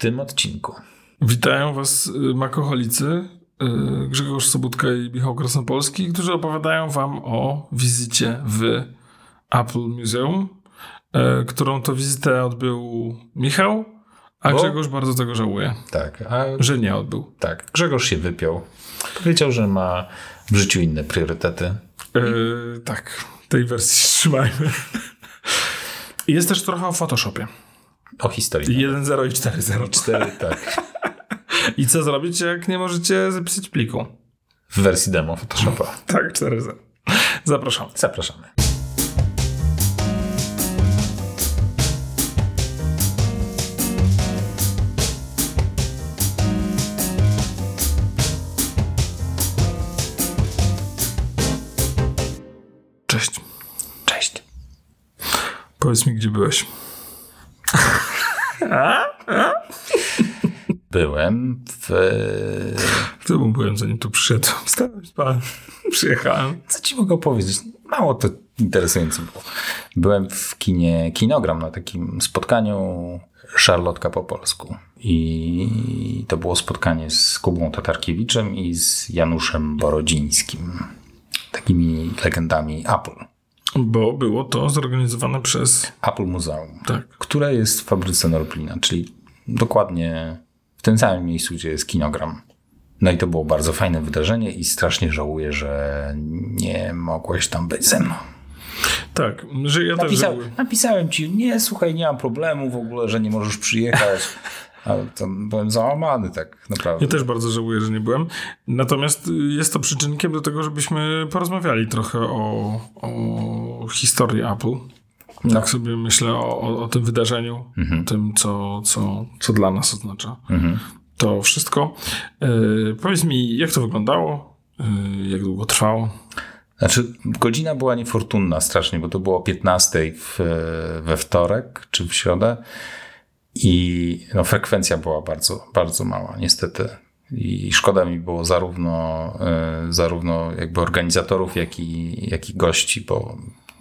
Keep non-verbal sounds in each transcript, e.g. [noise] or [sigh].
tym odcinku. Witają Was y, makoholicy y, Grzegorz Sobutka i Michał Krasnopolski, którzy opowiadają Wam o wizycie w Apple Museum, y, którą to wizytę odbył Michał, a Bo- Grzegorz bardzo tego żałuje, Tak, a że nie odbył. tak, Grzegorz się wypiął. Powiedział, że ma w życiu inne priorytety. Y, tak, tej wersji [laughs] trzymajmy. Jest też trochę o Photoshopie. O historii. 1.0 i 4.0. Cztery, [laughs] tak. I co zrobić, jak nie możecie zapisać pliku? W wersji demo Photoshopa. [laughs] Tak, 4.0. Zapraszam. Zapraszamy. Cześć. Cześć. Powiedz mi, gdzie byłeś. Byłem w... W tym byłem, zanim tu przyszedłem. Stałem, spałem. [laughs] Przyjechałem. Co ci mogę powiedzieć? Mało to interesujące było. Byłem w kinie Kinogram na takim spotkaniu Szarlotka po polsku. I to było spotkanie z Kubą Tatarkiewiczem i z Januszem Borodzińskim. Takimi legendami Apple. Bo było to zorganizowane przez... Apple Muzeum. Tak. które jest w fabryce Norplina, czyli dokładnie w tym samym miejscu, gdzie jest kinogram. No i to było bardzo fajne wydarzenie i strasznie żałuję, że nie mogłeś tam być ze mną. Tak, że ja też Napisał, żałuję. napisałem ci, nie, słuchaj, nie mam problemu w ogóle, że nie możesz przyjechać. [laughs] Ale to byłem załamany tak naprawdę. Ja też bardzo żałuję, że nie byłem. Natomiast jest to przyczynkiem do tego, żebyśmy porozmawiali trochę o, o historii Apple. No. Tak sobie myślę o, o, o tym wydarzeniu, o tym, co, co, co dla nas oznacza. To wszystko. Y, powiedz mi, jak to wyglądało? Y, jak długo trwało? Znaczy, godzina była niefortunna strasznie, bo to było o 15 w, we wtorek czy w środę i no, frekwencja była bardzo, bardzo mała, niestety. I szkoda mi było zarówno, y, zarówno jakby organizatorów, jak i, jak i gości, bo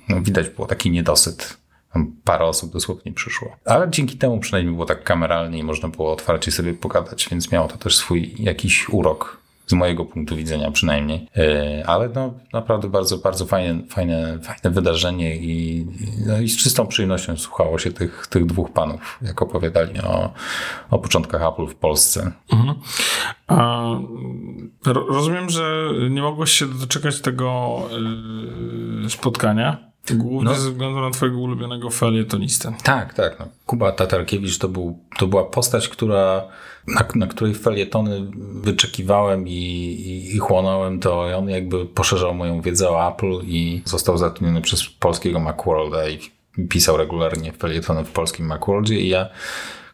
no, widać było taki niedosyt. Tam parę osób dosłownie przyszło. Ale dzięki temu przynajmniej było tak kameralnie i można było otwarcie sobie pogadać, więc miało to też swój jakiś urok z mojego punktu widzenia przynajmniej. Yy, Ale no, naprawdę bardzo, bardzo fajne, fajne, fajne wydarzenie i, no, i z czystą przyjemnością słuchało się tych, tych dwóch panów, jak opowiadali o, o początkach Apple w Polsce. Ro- rozumiem, że nie mogłeś się doczekać tego y, spotkania. Głównie No. ze względu na twojego ulubionego felietonistę. Tak, tak. No. Kuba Tatarkiewicz to, był, to była postać, która, na, na której felietony wyczekiwałem i, i, i chłonąłem, to on jakby poszerzał moją wiedzę o Apple i został zatrudniony przez polskiego Macworlda i pisał regularnie felietony w polskim Macworldzie i ja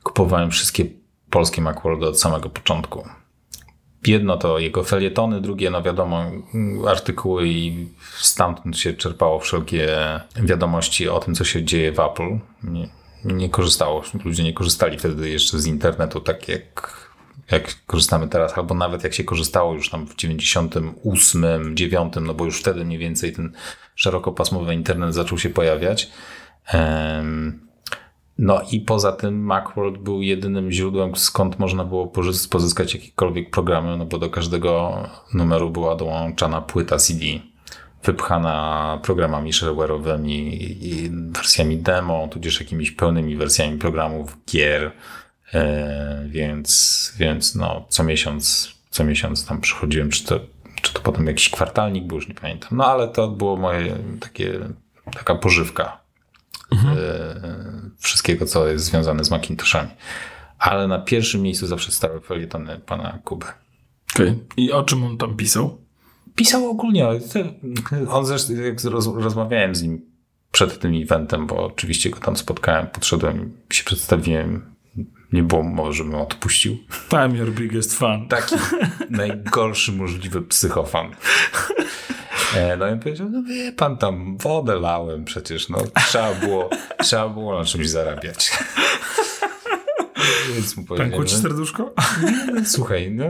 kupowałem wszystkie polskie Macworldy od samego początku. Jedno to jego felietony, drugie, no wiadomo, artykuły i stamtąd się czerpało wszelkie wiadomości o tym, co się dzieje w Apple. Nie, korzystało, ludzie nie korzystali wtedy jeszcze z internetu tak jak, jak korzystamy teraz, albo nawet jak się korzystało już tam w 98, 9, no bo już wtedy mniej więcej ten szerokopasmowy internet zaczął się pojawiać. No i poza tym Macworld był jedynym źródłem, skąd można było pozy- pozyskać jakiekolwiek programy, no bo do każdego numeru była dołączana płyta CD, wypchana programami shareware'owymi i wersjami demo, tudzież jakimiś pełnymi wersjami programów, gier, e, więc, więc no co miesiąc, co miesiąc tam przychodziłem, czy to, czy to potem jakiś kwartalnik był, już nie pamiętam, no ale to było moje takie, taka pożywka e, wszystkiego, co jest związane z Macintoshami. Ale na pierwszym miejscu zawsze stały felietony pana Kuby. Okay. I o czym on tam pisał? Pisał ogólnie. On zresztą, jak roz, rozmawiałem z nim przed tym eventem, bo oczywiście go tam spotkałem, podszedłem, się przedstawiłem. Nie było mowy, żebym odpuścił. I'm your biggest fan. Taki najgorszy możliwy psychofan. E, No i on powiedział, no wie pan tam, wodę lałem przecież, no trzeba było, trzeba było na czymś zarabiać. [laughs] Więc mu powiedziałem, Pękło ci no, serduszko? Słuchaj, no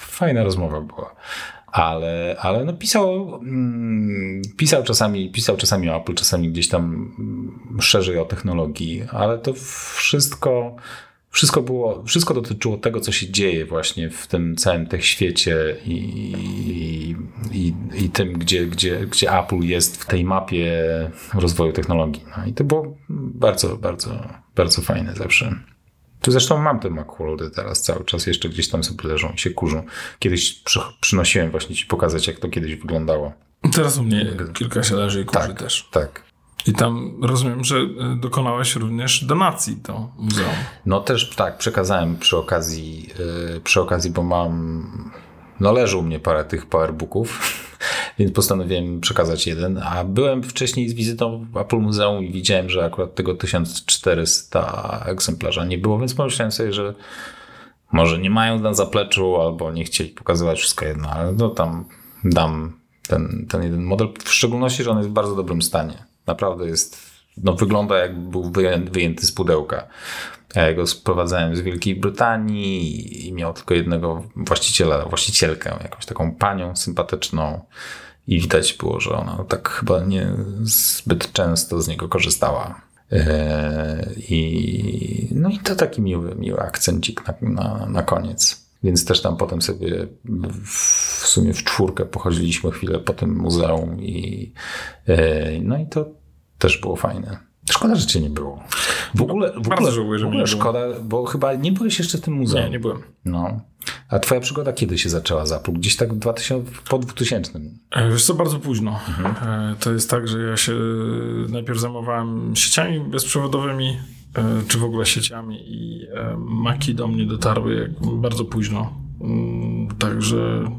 fajna rozmowa była. Ale, ale no pisał, mm, pisał, czasami, pisał czasami o Apple, czasami gdzieś tam mm, szerzej o technologii, ale to wszystko, wszystko było, wszystko dotyczyło tego, co się dzieje właśnie w tym całym tech świecie i, i, i tym, gdzie, gdzie, gdzie Apple jest w tej mapie rozwoju technologii. No i to było bardzo, bardzo, bardzo fajne zawsze. Tu zresztą mam te Macworldy teraz cały czas, jeszcze gdzieś tam sobie leżą i się kurzą. Kiedyś przy, przynosiłem właśnie ci pokazać, jak to kiedyś wyglądało. Teraz u mnie kilka się leży i kurzy Tak. też. Tak. I tam rozumiem, że y, dokonałeś również donacji do muzeum. No też tak, przekazałem przy okazji, yy, przy okazji, bo mam, no leży u mnie parę tych powerbooków, więc postanowiłem przekazać jeden, a byłem wcześniej z wizytą w Apple Muzeum i widziałem, że akurat tego 1400 egzemplarza nie było, więc pomyślałem sobie, że może nie mają na zapleczu, albo nie chcieli pokazywać wszystko jedno, ale no tam dam ten, ten jeden model, w szczególności, że on jest w bardzo dobrym stanie. Naprawdę jest, no wygląda jakby był wyję- wyjęty z pudełka. Ja go sprowadzałem z Wielkiej Brytanii i miał tylko jednego właściciela, właścicielkę, jakąś taką panią sympatyczną i widać było, że ona tak chyba nie zbyt często z niego korzystała. Eee, I, no i to taki miły, miły akcencik na, na, na koniec. Więc też tam potem sobie w, w sumie w czwórkę pochodziliśmy chwilę po tym muzeum i e, no i to też było fajne. Szkoda, że cię nie było. W ogóle, w ogóle, żałuję, że w ogóle szkoda, bo chyba nie byłeś jeszcze w tym muzeum. Nie, nie byłem. No. A twoja przygoda kiedy się zaczęła z Apple? Gdzieś tak w 2000, po 2000. E, Wiesz co, bardzo późno. E, To jest tak, że ja się najpierw zajmowałem sieciami bezprzewodowymi, e, czy w ogóle sieciami i e, Maki do mnie dotarły bardzo późno. Mm, Także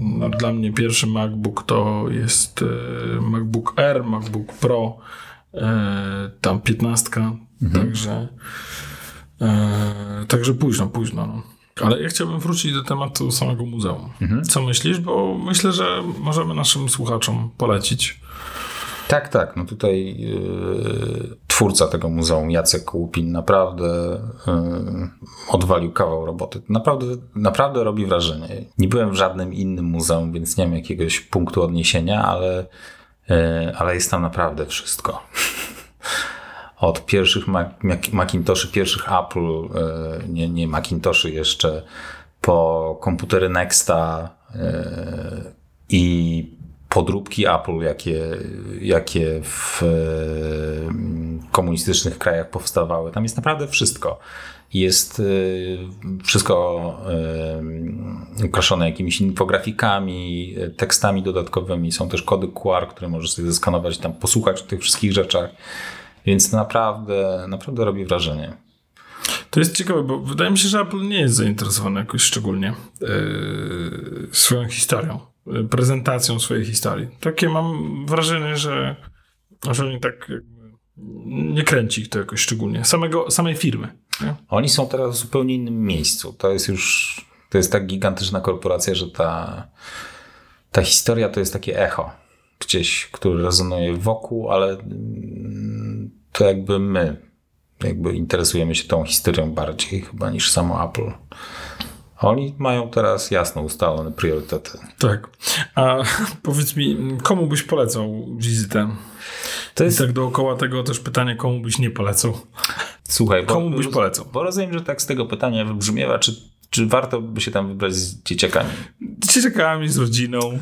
no, dla mnie pierwszy MacBook to jest e, MacBook Air, MacBook Pro, e, tam 15, także e, także późno, późno. No. Ale ja chciałbym wrócić do tematu samego muzeum. Co myślisz? Bo myślę, że możemy naszym słuchaczom polecić. Tak, tak. No tutaj yy, twórca tego muzeum, Jacek Łupin, naprawdę yy, odwalił kawał roboty. Naprawdę, naprawdę robi wrażenie. Nie byłem w żadnym innym muzeum, więc nie mam jakiegoś punktu odniesienia, ale, yy, ale jest tam naprawdę wszystko. [laughs] Od pierwszych Mac, Mac, Macintoshy, pierwszych Apple, yy, nie, nie Macintoshy jeszcze, po komputery Nexta yy, i podróbki Apple, jakie, jakie w e, komunistycznych krajach powstawały. Tam jest naprawdę wszystko. Jest e, wszystko e, ukraszone jakimiś infografikami, e, tekstami dodatkowymi. Są też kody QR, które możesz sobie zeskanować i tam posłuchać o tych wszystkich rzeczach. Więc naprawdę, naprawdę robi wrażenie. To jest ciekawe, bo wydaje mi się, że Apple nie jest zainteresowany jakoś szczególnie yy, swoją historią, prezentacją swojej historii. Takie mam wrażenie, że, że oni tak nie kręci to jakoś szczególnie. Samego, samej firmy. Nie? Oni są teraz w zupełnie innym miejscu. To jest już, to jest tak gigantyczna korporacja, że ta, ta historia to jest takie echo gdzieś, które rezonuje wokół, ale to jakby my jakby interesujemy się tą historią bardziej chyba niż samo Apple. Oni mają teraz jasno ustalone priorytety. Tak. A [laughs] powiedz mi, komu byś polecał wizytę? To I jest, tak dookoła tego też pytanie, komu byś nie polecał? słuchaj, bo, Komu byś polecał? Bo rozumiem, że tak z tego pytania wybrzmiewa, czy, czy warto by się tam wybrać z dzieciakami. Dzieciakami, z rodziną.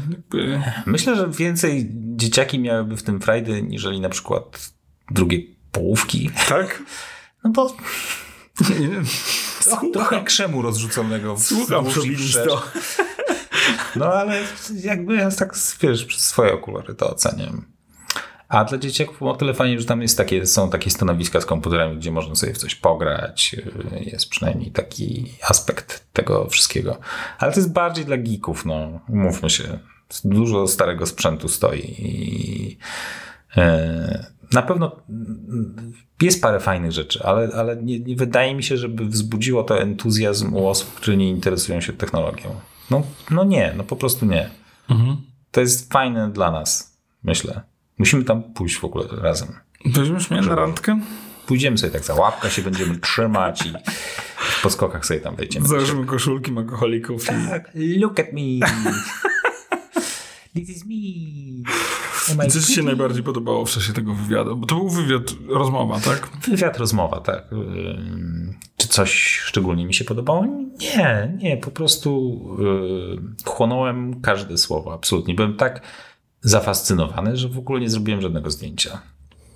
Myślę, że więcej dzieciaki miałyby w tym frajdy, niżeli na przykład drugie połówki. Tak? No bo Wiem. trochę, krzemu rozrzuconego w Słucham, szowinisto. [laughs] No ale jakby ja tak, wiesz, przez swoje okulary to oceniam. A dla dzieciaków o tyle fajnie, że tam jest takie, są takie stanowiska z komputerami, gdzie można sobie w coś pograć. Jest przynajmniej taki aspekt tego wszystkiego. Ale to jest bardziej dla geeków, no. Umówmy się. Dużo starego sprzętu stoi i e, na pewno jest parę fajnych rzeczy, ale, ale nie, nie wydaje mi się, żeby wzbudziło to entuzjazm u osób, które nie interesują się technologią. No, no nie, no po prostu nie. Mhm. To jest fajne dla nas, myślę. Musimy tam pójść w ogóle razem. Weźmiesz mnie na randkę? Pójdziemy sobie tak za łapkę się będziemy trzymać i po skokach sobie tam wejdziemy. Założymy koszulki alkoholików i... Tak, look at me. [laughs] This is me. I co ci się najbardziej podobało w czasie tego wywiadu? Bo to był wywiad, rozmowa, tak? Wywiad, rozmowa, tak. Czy coś szczególnie mi się podobało? Nie, nie, po prostu chłonąłem każde słowo, absolutnie. Byłem tak zafascynowany, że w ogóle nie zrobiłem żadnego zdjęcia.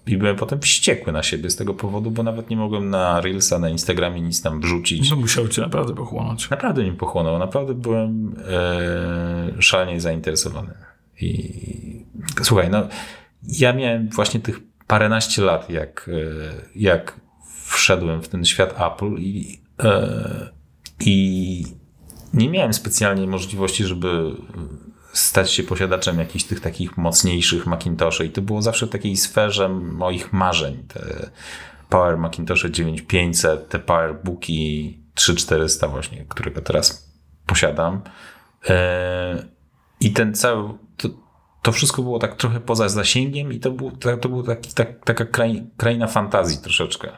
I byłem potem wściekły na siebie z tego powodu, bo nawet nie mogłem na Reelsa, na Instagramie nic tam wrzucić. No musiał cię naprawdę pochłonąć. Naprawdę nie pochłonął. Naprawdę byłem e, szalenie zainteresowany. I słuchaj, no ja miałem właśnie tych paręnaście lat, jak, e, jak wszedłem w ten świat Apple i, e, i nie miałem specjalnie możliwości, żeby stać się posiadaczem jakichś tych takich mocniejszych Macintoshy i to było zawsze w takiej sferze moich marzeń. Te Power Macintoshe 9500, te Powerbooki 3400 właśnie, którego teraz posiadam. E, I ten cały, to, to, wszystko było tak trochę poza zasięgiem i to był, to był taki, tak, taka kraina fantazji troszeczkę.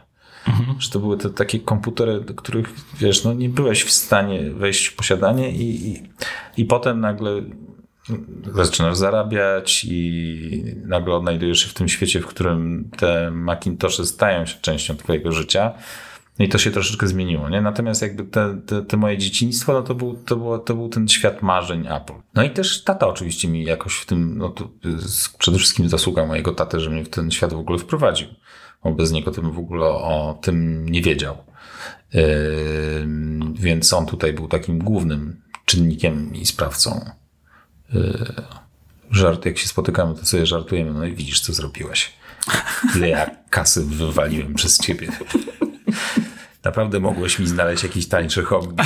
Mhm. Że to były te takie komputery, do których, wiesz, no nie byłeś w stanie wejść w posiadanie i, i, i potem nagle zaczynasz zarabiać i nagle odnajdujesz się w tym świecie, w którym te Macintoshy stają się częścią twojego życia. I to się troszeczkę zmieniło, nie? Natomiast jakby te, te, te, moje dzieciństwo, no to był, to, było, to był ten świat marzeń Apple. No i też tata oczywiście mi jakoś w tym, no to przede wszystkim zasługa mojego taty, że mnie w ten świat w ogóle wprowadził. Bo bez niego to bym w ogóle o tym nie wiedział. Yy, więc on tutaj był takim głównym czynnikiem i sprawcą Y, żart, jak się spotykamy, to sobie żartujemy. No i widzisz, co zrobiłeś. Ile ja kasy wywaliłem przez ciebie. Naprawdę mogłeś mi znaleźć jakiś tańszy hobby.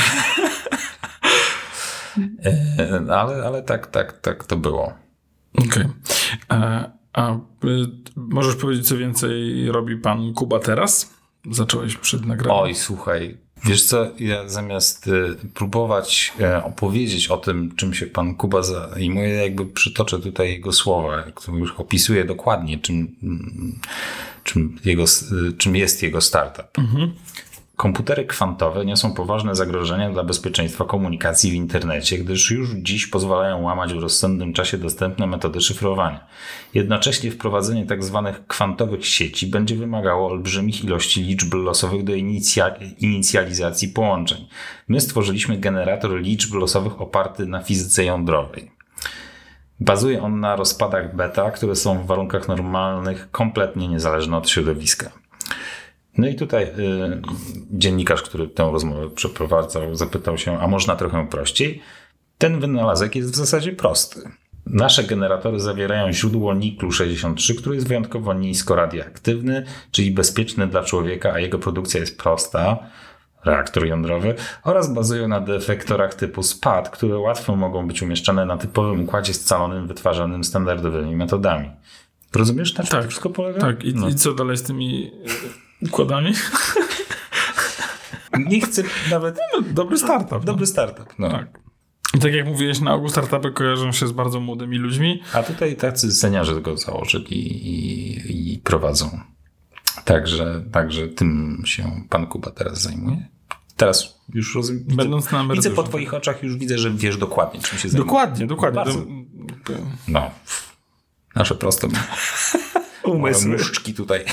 Y, ale, ale tak, tak, tak to było. Okej. Okay. A, a y, możesz powiedzieć, co więcej robi pan Kuba teraz? Zacząłeś przed nagraniem. Oj, słuchaj, Wiesz co, ja zamiast y, próbować e, opowiedzieć o tym, czym się pan Kuba zajmuje, jakby przytoczę tutaj jego słowa, które już opisuje dokładnie, czym, mm, czym, jego, y, czym jest jego startup. Mhm. Komputery kwantowe niosą poważne zagrożenia dla bezpieczeństwa komunikacji w internecie, gdyż już dziś pozwalają łamać w rozsądnym czasie dostępne metody szyfrowania. Jednocześnie wprowadzenie tzw. Tak kwantowych sieci będzie wymagało olbrzymich ilości liczb losowych do inicja inicjalizacji połączeń. My stworzyliśmy generator liczb losowych oparty na fizyce jądrowej. Bazuje on na rozpadach beta, które są w warunkach normalnych kompletnie niezależne od środowiska. No i tutaj y, dziennikarz, który tę rozmowę przeprowadzał, zapytał się, a można trochę prościej? Ten wynalazek jest w zasadzie prosty. Nasze generatory zawierają źródło niklu 63, który jest wyjątkowo nisko radioaktywny, czyli bezpieczny dla człowieka, a jego produkcja jest prosta, reaktor jądrowy, oraz bazują na defektorach typu SPAD, które łatwo mogą być umieszczane na typowym układzie scalonym wytwarzanym standardowymi metodami. Rozumiesz, na czym tak, to wszystko polega? Tak, i, no. i co dalej z tymi układami. [laughs] Nie chcę nawet. No, dobry startup. Dobry no. startup. No. Tak. I tak jak mówiłeś, na ogół startupy kojarzą się z bardzo młodymi ludźmi. A tutaj tacy seniorzy go założyli i, i prowadzą. Także, także tym się pan Kuba teraz zajmuje. Teraz już rozumiem. Będąc na Widzę po twoich oczach, już widzę, że wiesz dokładnie, czym się zajmuje. Dokładnie, dokładnie. Bardzo. No. Nasze proste [laughs] umysły. Muszczki tutaj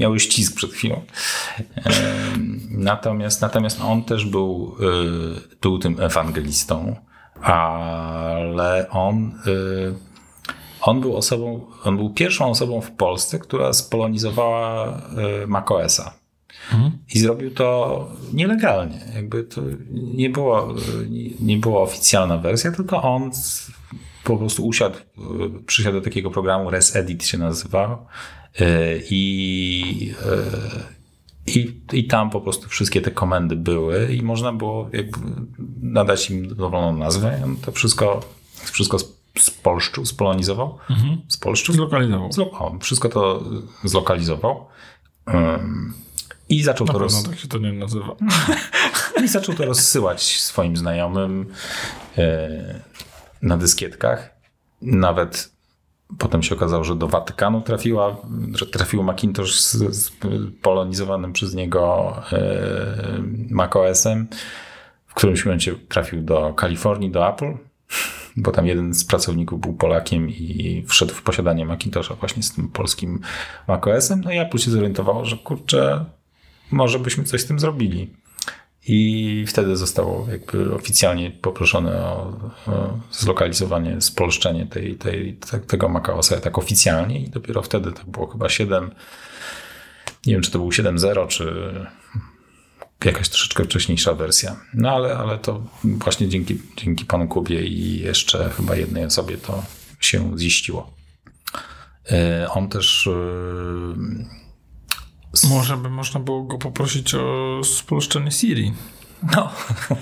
miały ścisk przed chwilą. Natomiast, natomiast on też był, y, był tym ewangelistą, ale on, y, on był osobą, on był pierwszą osobą w Polsce, która spolonizowała y, macOSa. Mhm. I zrobił to nielegalnie. Jakby to nie było, nie była oficjalna wersja, tylko on po prostu usiadł, przysiadł do takiego programu, ResEdit się nazywał i, e, i, i tam po prostu wszystkie te komendy były i można było nadać im dowolną nazwę. On to wszystko, wszystko spolszczył, spolonizował. Mhm. Spolszczył? Zlokalizował. Zlo- wszystko to zlokalizował. Um, I zaczął Na to roz... tak się to nie nazywa. [laughs] I zaczął to rozsyłać swoim znajomym. E, na dyskietkach. Nawet potem się okazało, że do Watykanu trafiła, że trafił Macintosh z, z polonizowanym przez niego e, macOS-em. W którymś momencie trafił do Kalifornii, do Apple. bo tam jeden z pracowników był Polakiem i wszedł w posiadanie Macintosha właśnie z tym polskim macOS-em. No i Apple się zorientowało, że kurczę, może byśmy coś z tym zrobili. I wtedy zostało jakby oficjalnie poproszone o, o zlokalizowanie, spolszczenie tej, tej, te, tego macOSa tak oficjalnie i dopiero wtedy to było chyba 7, nie wiem czy to był 7.0 czy jakaś troszeczkę wcześniejsza wersja. No ale, ale to właśnie dzięki, dzięki panu Kubie i jeszcze chyba jednej osobie to się ziściło. E, on też e, Może by można było go poprosić o spolszczenie Siri. No. [laughs]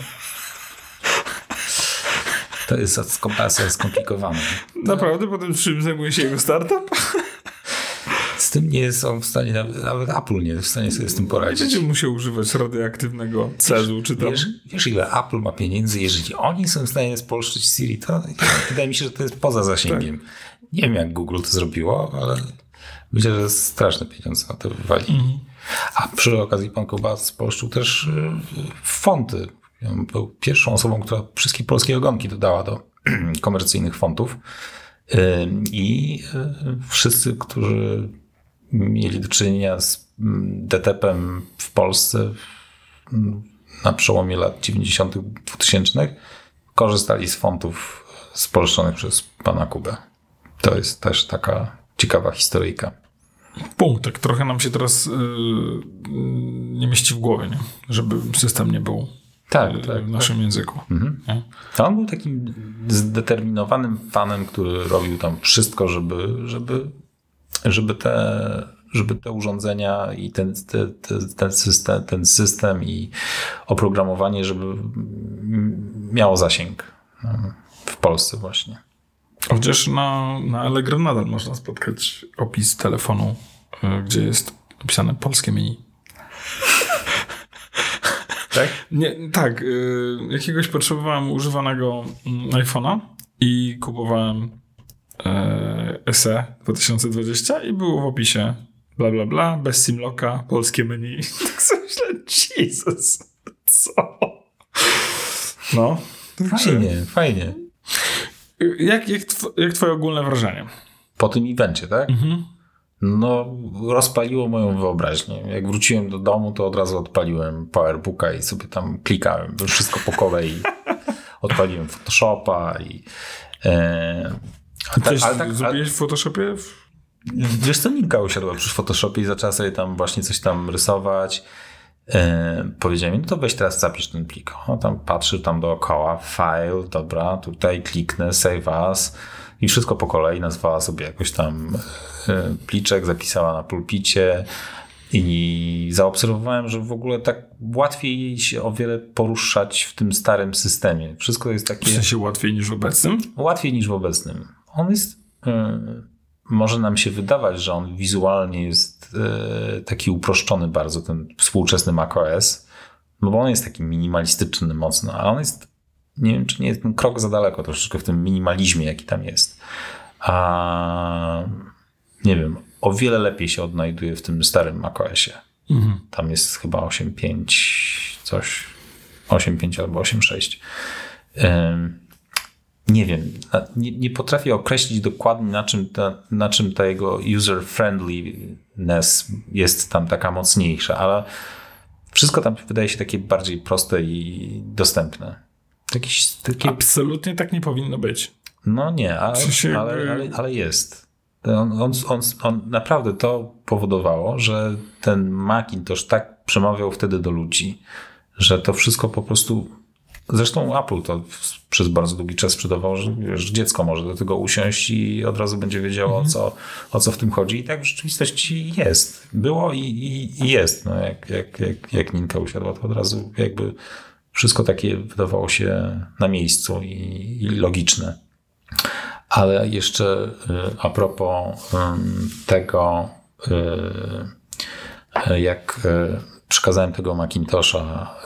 To jest skopasja skomplikowane. [laughs] Naprawdę? Potem czym zajmuje się jego startup? Z tym nie jest on w stanie, nawet, Apple nie jest w stanie sobie z tym poradzić. Będzie musiał używać radioaktywnego cezu, czy tam... Wiesz, wiesz, ile Apple ma pieniędzy, jeżeli oni są w stanie spolszczyć Siri, to wydaje mi się, że to jest poza zasięgiem. Tak. Nie wiem, jak Google to zrobiło, ale myślę, że straszne pieniądze na to wywali. Mhm. A przy okazji pan Kuba spolszczył też y, fonty. On był pierwszą osobą, która wszystkie polskie ogonki dodała do [clears throat] komercyjnych fontów. Y, I y, wszyscy, którzy mieli do czynienia z mm, DTP-em w Polsce na przełomie lat 90. 2000 korzystali z fontów spolszczonych przez pana Kubę. To jest też taka ciekawa historyjka. Punkt. Tak trochę nam się teraz yy, nie mieści w głowie, nie? żeby system nie był tak, yy, tak, w naszym tak. języku. Mhm. On był takim zdeterminowanym fanem, który robił tam wszystko, żeby, żeby żeby te, żeby te urządzenia i ten, te, te, ten, system, ten system i oprogramowanie, żeby miało zasięg no, w Polsce właśnie. Chociaż na, na Allegro nadal można spotkać opis telefonu, y, gdzie jest opisane polskie menu. [laughs] Tak? Nie, tak. Y, jakiegoś potrzebowałem używanego mm, iPhone'a i kupowałem SE 2020 i było w opisie bla bla bla, bez simloka, polskie menu. [laughs] Tak sobie myślę, Jesus, co? No. Fajnie, fajnie. Jak, jak, tw jak twoje ogólne wrażenie? Po tym evencie, tak? Mhm. No, rozpaliło moją wyobraźnię. Jak wróciłem do domu, to od razu odpaliłem PowerBooka i sobie tam klikałem. Wszystko po kolei. [laughs] Odpaliłem Photoshopa i e, a tak, ale tak, zrobiłeś w Photoshopie? Wiesz co, Ninka usiadła przy Photoshopie i zaczęła sobie tam właśnie coś tam rysować. E, powiedziałem, no to weź teraz zapisz ten plik. On tam patrzy tam dookoła, file, dobra, tutaj kliknę, save as i wszystko po kolei nazwała sobie jakoś tam e, pliczek, zapisała na pulpicie i zaobserwowałem, że w ogóle tak łatwiej jej się o wiele poruszać w tym starym systemie. Wszystko jest takie... W sensie łatwiej niż w obecnym? Łatwiej niż w obecnym on jest, e, może nam się wydawać, że on wizualnie jest e, taki uproszczony bardzo, ten współczesny macOS, no bo on jest taki minimalistyczny mocno, a on jest, nie wiem, czy nie jest ten krok za daleko troszeczkę w tym minimalizmie, jaki tam jest. A nie wiem, o wiele lepiej się odnajduje w tym starym macOSie. Mhm. Tam jest chyba 8.5 coś, 8.5 albo 8.6 nie wiem, nie, nie, potrafię określić dokładnie, na czym, ta, na czym ta jego user-friendliness jest tam taka mocniejsza, ale wszystko tam wydaje się takie bardziej proste i dostępne. Jakieś, takie... Absolutnie tak nie powinno być. No nie, ale, ale, ale, ale jest. On, on, on, on, naprawdę to powodowało, że ten Macintosh tak przemawiał wtedy do ludzi, że to wszystko po prostu Zresztą Apple to przez bardzo długi czas sprzedawało, że wiesz, dziecko może do tego usiąść i od razu będzie wiedziało, mhm. o, co, o co w tym chodzi. I tak w rzeczywistości jest. Było i, i, i jest. No, jak, jak, jak, jak Ninka usiadła, to od razu jakby wszystko takie wydawało się na miejscu i, i logiczne. Ale jeszcze y, a propos tego, y, jak y, przekazałem tego Macintosha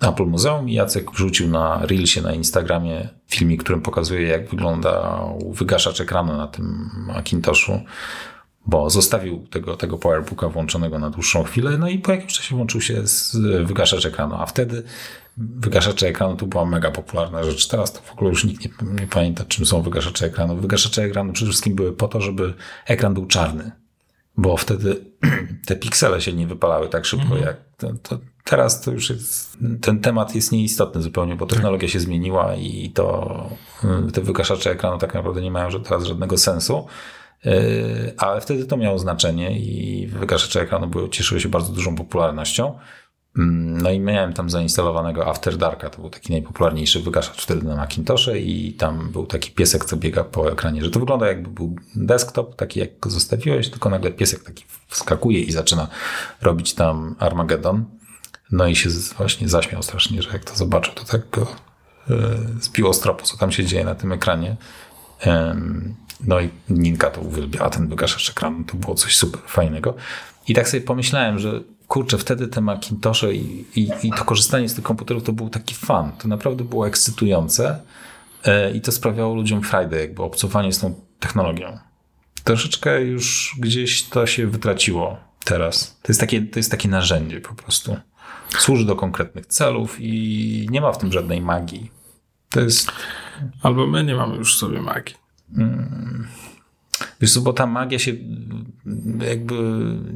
Apple Muzeum i Jacek wrzucił na Reelsie na Instagramie filmik, którym pokazuje, jak wygląda wygaszacz ekranu na tym Macintoshu. bo zostawił tego, tego PowerBooka włączonego na dłuższą chwilę, no i po jakimś czasie włączył się z wygaszacz ekranu, a wtedy wygaszacze ekranu to była mega popularna rzecz. Teraz to w ogóle już nikt nie, nie pamięta, czym są wygaszacze ekranu. Wygaszacze ekranu przede wszystkim były po to, żeby ekran był czarny, bo wtedy [clears throat] te piksele się nie wypalały tak szybko Mhm. jak to, to teraz to już jest, ten temat jest nieistotny zupełnie, bo technologia się zmieniła i to y, te wygaszacze ekranu tak naprawdę nie mają teraz żadnego sensu. Y, Ale wtedy to miało znaczenie i wygaszacze ekranu były, cieszyły się bardzo dużą popularnością. Mm, No i miałem tam zainstalowanego After Darka, to był taki najpopularniejszy wygaszacz wtedy na Macintosze i tam był taki piesek, co biega po ekranie, że to wygląda jakby był desktop, taki jak go zostawiłeś, tylko nagle piesek taki wskakuje i zaczyna robić tam Armageddon. No i się właśnie zaśmiał strasznie, że jak to zobaczył, to tak go e, zbiło z tropu, co tam się dzieje na tym ekranie. No i Ninka to uwielbiała, ten wygaszacz ekranu, to było coś super fajnego. I tak sobie pomyślałem, że kurczę, wtedy te Macintosze i, i, i to korzystanie z tych komputerów to był taki fan. To naprawdę było ekscytujące e, i to sprawiało ludziom frajdę, jakby obcowanie z tą technologią. Troszeczkę już gdzieś to się wytraciło teraz. To jest takie, to jest takie narzędzie po prostu. Służy do konkretnych celów i nie ma w tym żadnej magii. To jest Albo my nie mamy już w sobie magii. Wiesz co, bo ta magia się mm, jakby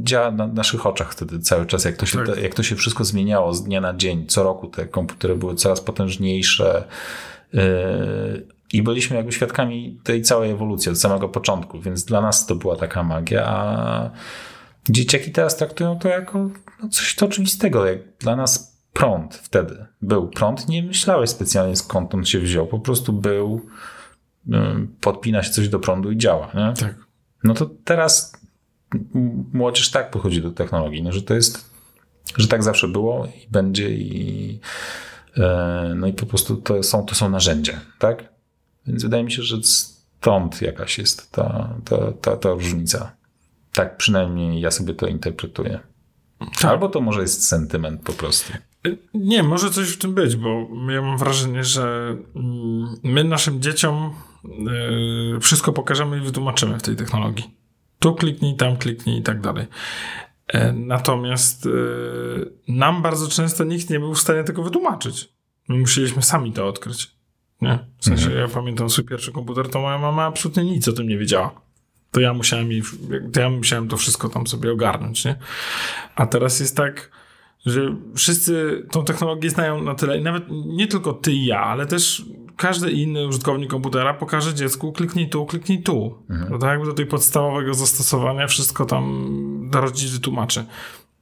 działa na naszych oczach wtedy cały czas, jak to się, Tak. jak to się wszystko zmieniało z dnia na dzień. Co roku te komputery były coraz potężniejsze yy, i byliśmy jakby świadkami tej całej ewolucji od samego początku, więc dla nas to była taka magia, a dzieciaki teraz traktują to jako no, coś to oczywistego. Jak dla nas prąd wtedy był prąd, nie myślałeś specjalnie skąd on się wziął, po prostu był podpina się coś do prądu i działa. Nie? Tak. No to teraz młodzież tak podchodzi do technologii, no, że to jest, że tak zawsze było i będzie i e, no i po prostu to są, to są narzędzia, tak? Więc wydaje mi się, że stąd jakaś jest ta, ta, ta, ta różnica. Tak przynajmniej ja sobie to interpretuję. Albo to może jest sentyment po prostu. Nie, może coś w tym być, bo ja mam wrażenie, że mm, my naszym dzieciom y, wszystko pokażemy i wytłumaczymy w tej technologii. Tu kliknij, tam kliknij i tak dalej. E, Natomiast y, nam bardzo często nikt nie był w stanie tego wytłumaczyć. My musieliśmy sami to odkryć. Nie? W sensie, ja pamiętam swój pierwszy komputer, to moja mama absolutnie nic o tym nie wiedziała. To ja musiałem, jej, to ja musiałem to wszystko tam sobie ogarnąć, nie? A teraz jest tak, że wszyscy tą technologię znają na tyle i nawet nie tylko ty i ja, ale też każdy inny użytkownik komputera pokaże dziecku kliknij tu, kliknij tu. No tak jakby do tej podstawowego zastosowania wszystko tam do rodzic wytłumaczy.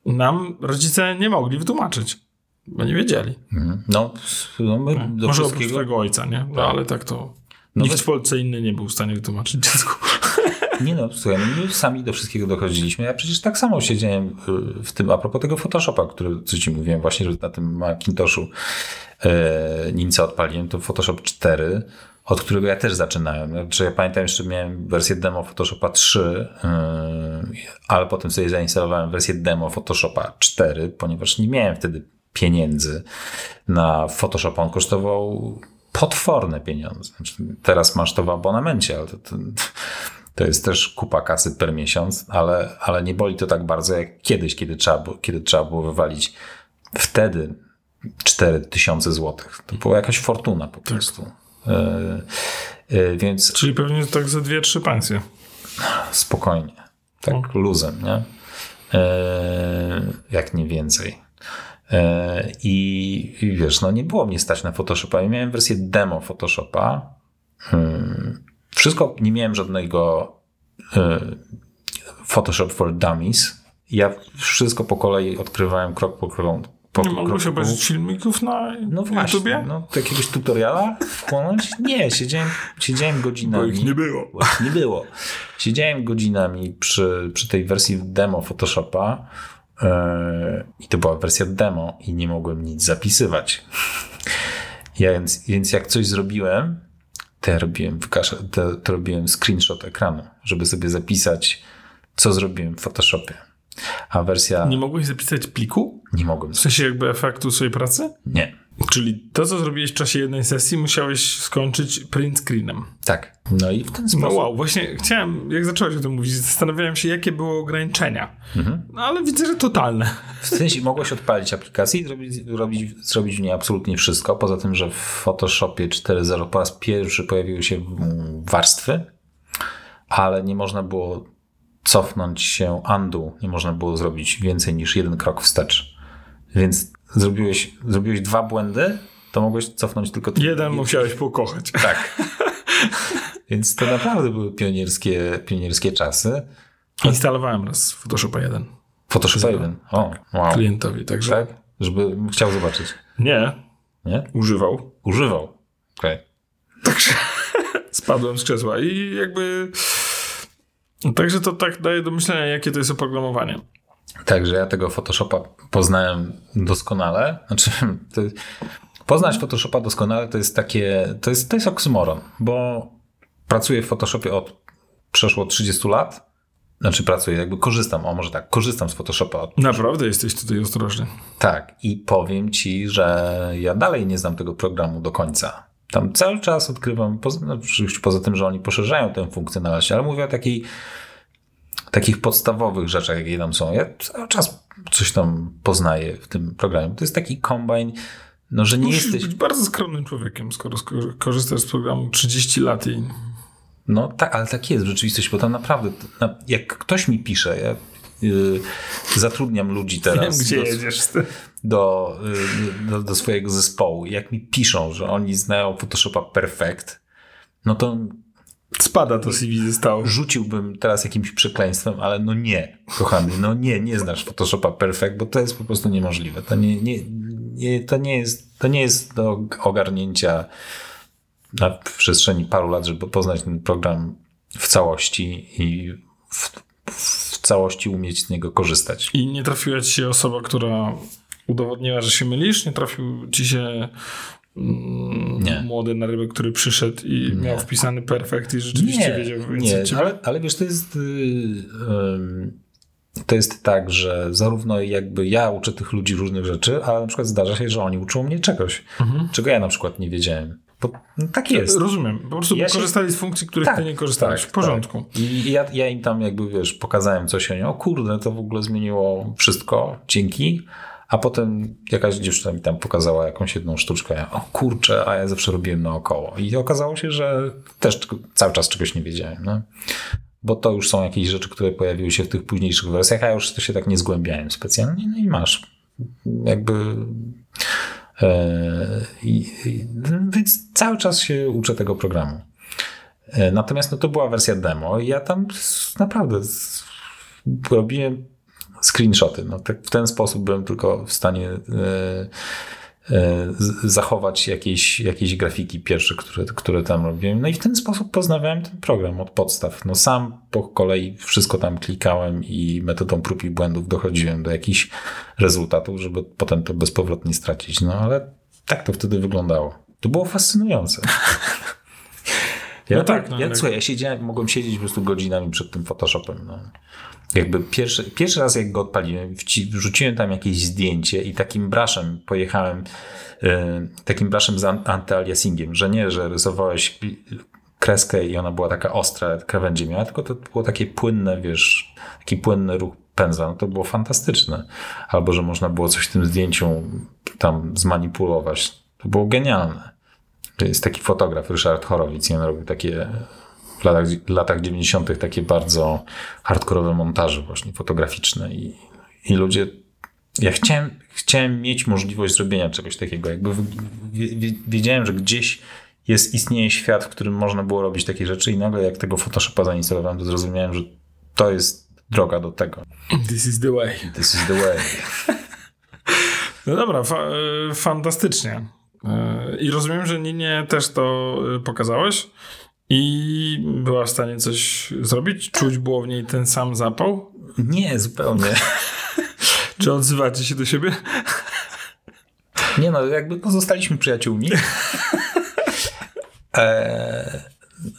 Nam rodzice nie mogli wytłumaczyć, bo nie wiedzieli. Mhm. No, no my do Może oprócz wszystkiego... twojego ojca, nie? No ale tak to... No Nikt w Polsce inny nie był w stanie wytłumaczyć [laughs] dziecku. Nie no, słuchaj, no my sami do wszystkiego dochodziliśmy. Ja przecież tak samo siedziałem y, w tym, a propos tego Photoshopa, który, co ci mówiłem właśnie, że na tym Macintoshu e, nim co odpaliłem, to Photoshop 4, od którego ja też zaczynałem. Znaczy ja pamiętam, jeszcze miałem wersję demo Photoshopa 3, y, ale potem sobie zainstalowałem wersję demo Photoshopa 4, ponieważ nie miałem wtedy pieniędzy na Photoshopa. On kosztował potworne pieniądze. Znaczy, teraz masz to w abonamencie, ale to, to, to jest też kupa kasy per miesiąc, ale, ale nie boli to tak bardzo jak kiedyś, kiedy trzeba, było, kiedy trzeba było wywalić wtedy 4000 złotych. To była jakaś fortuna po prostu. E, e, więc Czyli pewnie tak ze dwie, trzy pensje. spokojnie, tak luzem, nie? E, jak nie więcej. I, I wiesz, no nie było mnie stać na Photoshopa. Ja miałem wersję demo Photoshopa. Hmm, Wszystko, nie miałem żadnego e, Photoshop for Dummies. Ja wszystko po kolei odkrywałem krok po kroku. Po Nie mogłeś obejrzeć filmików na no właśnie, YouTubie? no, to jakiegoś tutoriala wchłonąć? Nie, siedziałem, siedziałem godzinami. Bo ich nie było. Nie było. Siedziałem godzinami przy, przy tej wersji demo Photoshopa yy, i to była wersja demo i nie mogłem nic zapisywać. Ja, więc, więc jak coś zrobiłem, ja robiłem, w kasze, to, to robiłem screenshot ekranu, żeby sobie zapisać, co zrobiłem w Photoshopie. A wersja... Nie, mogłeś zapisać pliku? Mogłem. W sensie jakby efektu swojej pracy? Nie. Czyli to, co zrobiłeś w czasie jednej sesji, musiałeś skończyć print screenem. Tak. No i w ten sposób. No wow, właśnie chciałem, jak zacząłeś o tym mówić, zastanawiałem się, jakie były ograniczenia. Mhm. No ale widzę, że totalne. W sensie mogłeś odpalić aplikację i zrobić, robić, zrobić w niej absolutnie wszystko. Poza tym, że w Photoshopie 4.0 po raz pierwszy pojawiły się warstwy, ale nie można było cofnąć się undo, nie można było zrobić więcej niż jeden krok wstecz. Więc zrobiłeś, zrobiłeś dwa błędy, to mogłeś cofnąć tylko... Jeden musiałeś pokochać. Tak. [laughs] Więc to naprawdę były pionierskie, pionierskie czasy. Instalowałem raz Photoshopa 1 Photoshop 1. O, wow. klientowi, także... Tak? Żeby chciał zobaczyć. Nie, Nie? używał. Używał. Okej. Także [laughs] spadłem z krzesła i jakby... Także to tak daje do myślenia, jakie to jest oprogramowanie. Także ja tego Photoshopa poznałem doskonale. Znaczy, to, poznać Photoshopa doskonale to jest takie, to jest, to jest oksymoron, bo pracuję w Photoshopie od przeszło 30 lat. Znaczy pracuję, jakby korzystam, o może tak, korzystam z Photoshopa od Naprawdę jesteś tutaj ostrożny. Tak, i powiem ci, że ja dalej nie znam tego programu do końca. Tam cały czas odkrywam, poza, no, oczywiście poza tym, że oni poszerzają tę funkcjonalność, ale mówię o takiej, takich podstawowych rzeczach, jakie tam są. Ja cały czas coś tam poznaję w tym programie. To jest taki kombajn, no, że nie Musisz jesteś... być bardzo skromnym człowiekiem, skoro sko- korzystasz z programu 30 lat i... No tak, ale tak jest w rzeczywistości, bo tam naprawdę, na, jak ktoś mi pisze, ja y, zatrudniam ludzi teraz. Wiem, gdzie do- jedziesz z tym. do, y, do, do swojego zespołu. Jak mi piszą, że oni znają Photoshopa Perfect, no to Spada to CV zostało. rzuciłbym teraz jakimś przekleństwem, ale no nie, kochany, no nie, nie znasz Photoshopa Perfect, bo to jest po prostu niemożliwe. To nie, nie, nie, to nie, jest, to nie jest do ogarnięcia na przestrzeni paru lat, żeby poznać ten program w całości i w, w całości umieć z niego korzystać. I nie trafiła ci się osoba, która udowodniła, że się mylisz? Nie trafił ci się Nie. młody na rybę, który przyszedł i miał wpisany perfekt i rzeczywiście wiedział więcej nie, ale, ale wiesz, to jest, yy, to jest tak, że zarówno jakby ja uczę tych ludzi różnych rzeczy, ale na przykład zdarza się, że oni uczą mnie czegoś, Mhm. czego ja na przykład nie wiedziałem. Bo no, tak jest. Rozumiem. Po prostu Ja się- korzystali z funkcji, których Tak, ty nie korzystałeś. tak, w porządku. Tak. I ja, ja im tam jakby, wiesz, pokazałem coś o nie, o kurde, to w ogóle zmieniło wszystko, dzięki. A potem jakaś dziewczyna mi tam pokazała jakąś jedną sztuczkę. O kurczę, a ja zawsze robiłem naokoło. I okazało się, że też cały czas czegoś nie wiedziałem. No. Bo to już są jakieś rzeczy, które pojawiły się w tych późniejszych wersjach, a już to się tak nie zgłębiałem specjalnie. No i masz. Jakby... E, i, więc cały czas się uczę tego programu. E, Natomiast no, to była wersja demo i ja tam naprawdę robiłem screenshoty. No, tak w ten sposób byłem tylko w stanie e, e, zachować jakieś, jakieś grafiki pierwsze, które, które tam robiłem. No i w ten sposób poznawałem ten program od podstaw. No sam po kolei wszystko tam klikałem i metodą prób i błędów dochodziłem do jakichś rezultatów, żeby potem to bezpowrotnie stracić. No ale tak to wtedy wyglądało. To było fascynujące. [laughs] Ja, No tak, tak, no, ja, ale- słuchaj, ja siedziałem, mogłem siedzieć po prostu godzinami przed tym Photoshopem. No. Jakby pierwszy, pierwszy raz jak go odpaliłem, wrzuciłem tam jakieś zdjęcie i takim braszem pojechałem, e, takim braszem z an- antyaliasingiem, że nie, że rysowałeś kreskę i ona była taka ostra, krawędzie miała, tylko to było takie płynne, wiesz, taki płynny ruch pędzla, no to było fantastyczne. Albo, że można było coś w tym zdjęciu tam zmanipulować. To było genialne. To jest taki fotograf, Ryszard Chorowic, i on robił takie w latach, latach 90. takie bardzo hardkorowe montaże właśnie fotograficzne i, i ludzie ja chciałem, chciałem mieć możliwość zrobienia czegoś takiego. Jakby wiedziałem, że gdzieś jest, istnieje świat, w którym można było robić takie rzeczy i nagle jak tego Photoshopa zainstalowałem, to zrozumiałem, że to jest droga do tego. This is the way. This is the way. [laughs] No dobra, fa- fantastycznie. E, I rozumiem, że Ninie też to e, pokazałeś i była w stanie coś zrobić? Czuć było w niej ten sam zapał? Nie, zupełnie. [laughs] Czy odzywacie się do siebie? Nie no, jakby pozostaliśmy przyjaciółmi. [laughs] e,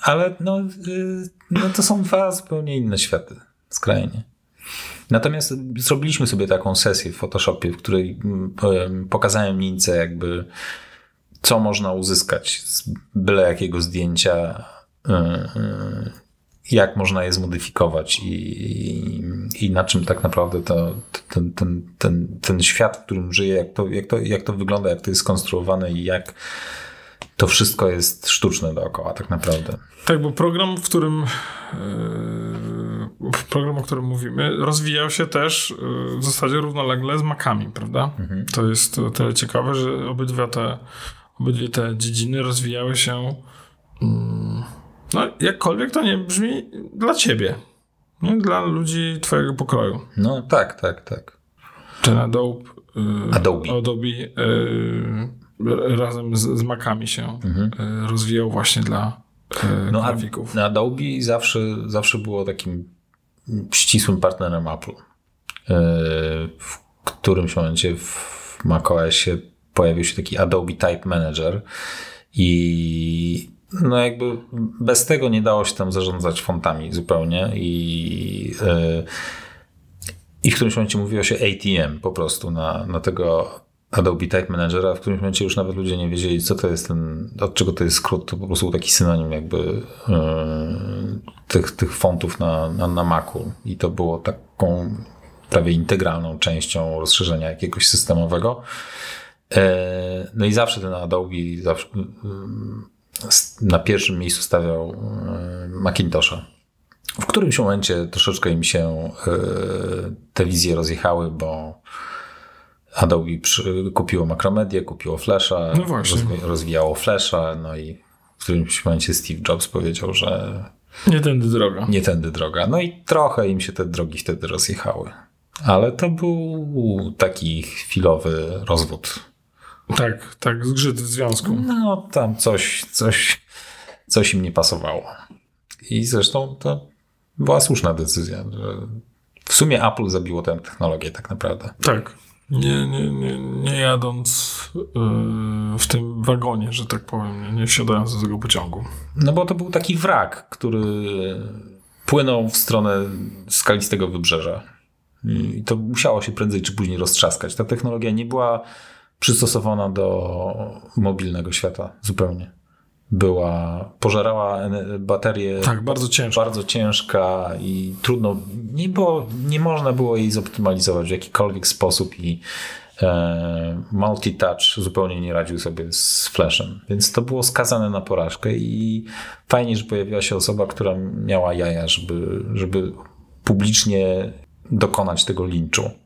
ale no, y, no to są dwa zupełnie inne światy, skrajnie. Natomiast zrobiliśmy sobie taką sesję w Photoshopie, w której mm, pokazałem Nince jakby co można uzyskać z byle jakiego zdjęcia, y, y, jak można je zmodyfikować i, i, i na czym tak naprawdę to, ten, ten, ten, ten świat, w którym żyje, jak to, jak, to, jak to wygląda, jak to jest skonstruowane i jak to wszystko jest sztuczne dookoła tak naprawdę. Tak, bo program, w którym yy, program, o którym mówimy, rozwijał się też w zasadzie równolegle z Macami, prawda? Mhm. To jest o tyle ciekawe, że obydwa te, obydwie te dziedziny rozwijały się yy, no, jakkolwiek to nie brzmi dla ciebie. Nie? Dla ludzi twojego pokroju. No tak, tak, tak. Ten Adobe, yy, Adobe. Adobe yy, razem z, z Macami się mhm. yy, rozwijał właśnie dla no, grafików. A, Adobe zawsze, zawsze było takim ścisłym partnerem Apple. W którymś momencie w macOSie pojawił się taki Adobe Type Manager i no jakby bez tego nie dało się tam zarządzać fontami zupełnie i, yy, i w którymś momencie mówiło się ATM po prostu na, na tego Adobe Type Managera, w którymś momencie już nawet ludzie nie wiedzieli, co to jest ten, od czego to jest skrót, to po prostu taki synonim jakby yy, tych, tych fontów na, na, na Macu. I to było taką prawie integralną częścią rozszerzenia jakiegoś systemowego. Yy, no i zawsze ten Adobe zawsze, na pierwszym miejscu stawiał e, Macintosha. W którymś momencie troszeczkę im się e, te wizje rozjechały, bo Adobe przy, kupiło Macromedię, kupiło Flasha, no rozwi rozwijało Flasha, no i w którymś momencie Steve Jobs powiedział, że nie tędy droga. Nie tędy droga. No i trochę im się te drogi wtedy rozjechały. Ale to był taki chwilowy rozwód tak, tak, zgrzyt w związku. No, tam coś, coś, coś im nie pasowało. I zresztą to była słuszna decyzja, że w sumie Apple zabiło tę technologię tak naprawdę. Tak. Nie, nie, nie, nie jadąc yy, w tym wagonie, że tak powiem, nie, nie wsiadając do tego pociągu. No bo to był taki wrak, który płynął w stronę skalistego wybrzeża. I to musiało się prędzej czy później roztrzaskać. Ta technologia nie była przystosowana do mobilnego świata zupełnie. Była, pożerała baterię. Tak, bardzo ciężka. Bardzo ciężka i trudno, nie, było, nie można było jej zoptymalizować w jakikolwiek sposób i e, multi-touch zupełnie nie radził sobie z flashem. Więc to było skazane na porażkę i fajnie, że pojawiła się osoba, która miała jaja, żeby, żeby publicznie dokonać tego linczu.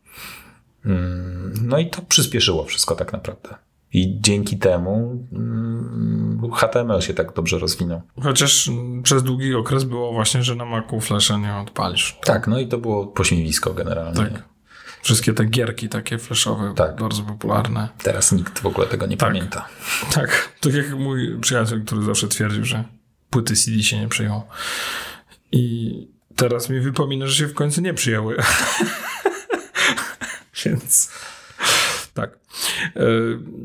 Mm, no i to przyspieszyło wszystko tak naprawdę. I dzięki temu mm, HTML się tak dobrze rozwinął. Chociaż przez długi okres było właśnie, że na Macu Flasha nie odpalisz. Tak, tak no i to było pośmiewisko generalnie. Tak. Wszystkie te gierki takie flashowe, tak. bardzo popularne. Teraz nikt w ogóle tego nie tak. pamięta. Tak, tak jak mój przyjaciel, który zawsze twierdził, że płyty CD się nie przyjął. I teraz mi wypomina, że się w końcu nie przyjęły. [laughs] [laughs] Więc tak. E,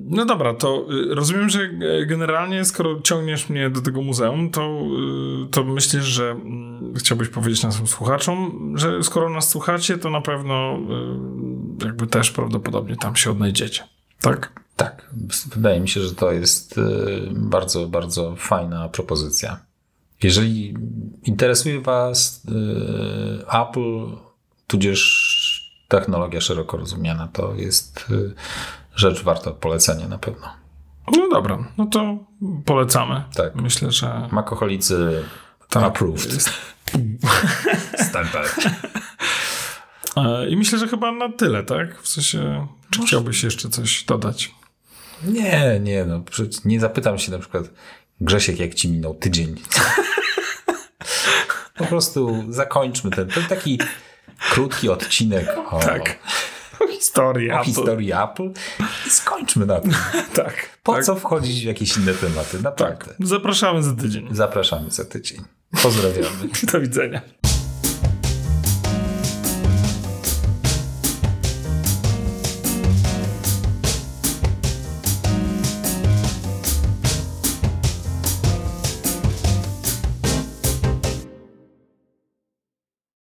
no dobra, to e, rozumiem, że generalnie skoro ciągniesz mnie do tego muzeum, to, e, to myślisz, że mm, chciałbyś powiedzieć naszym słuchaczom, że skoro nas słuchacie, to na pewno jakby też prawdopodobnie tam się odnajdziecie. Tak? Tak. Wydaje mi się, że to jest bardzo, bardzo fajna propozycja. Jeżeli interesuje Was Apple, tudzież technologia szeroko rozumiana to jest y, rzecz warta polecenia na pewno. No dobra, no to polecamy. Tak. Myślę, że. Makoholicy tak. approved. [laughs] Standard. E, I myślę, że chyba na tyle, tak? W sensie, czy Może... chciałbyś jeszcze coś dodać? Nie, nie, no. Nie zapytam się na przykład, Grzesiek, jak ci minął tydzień. [laughs] po prostu zakończmy ten, ten taki krótki odcinek o, tak. o historii o Apple. historii Apple i skończmy na tym. [laughs] tak. Po tak. co wchodzić w jakieś inne tematy? Naprawdę. Tak. Zapraszamy za tydzień. Zapraszamy za tydzień. Pozdrawiamy. [laughs] Do widzenia.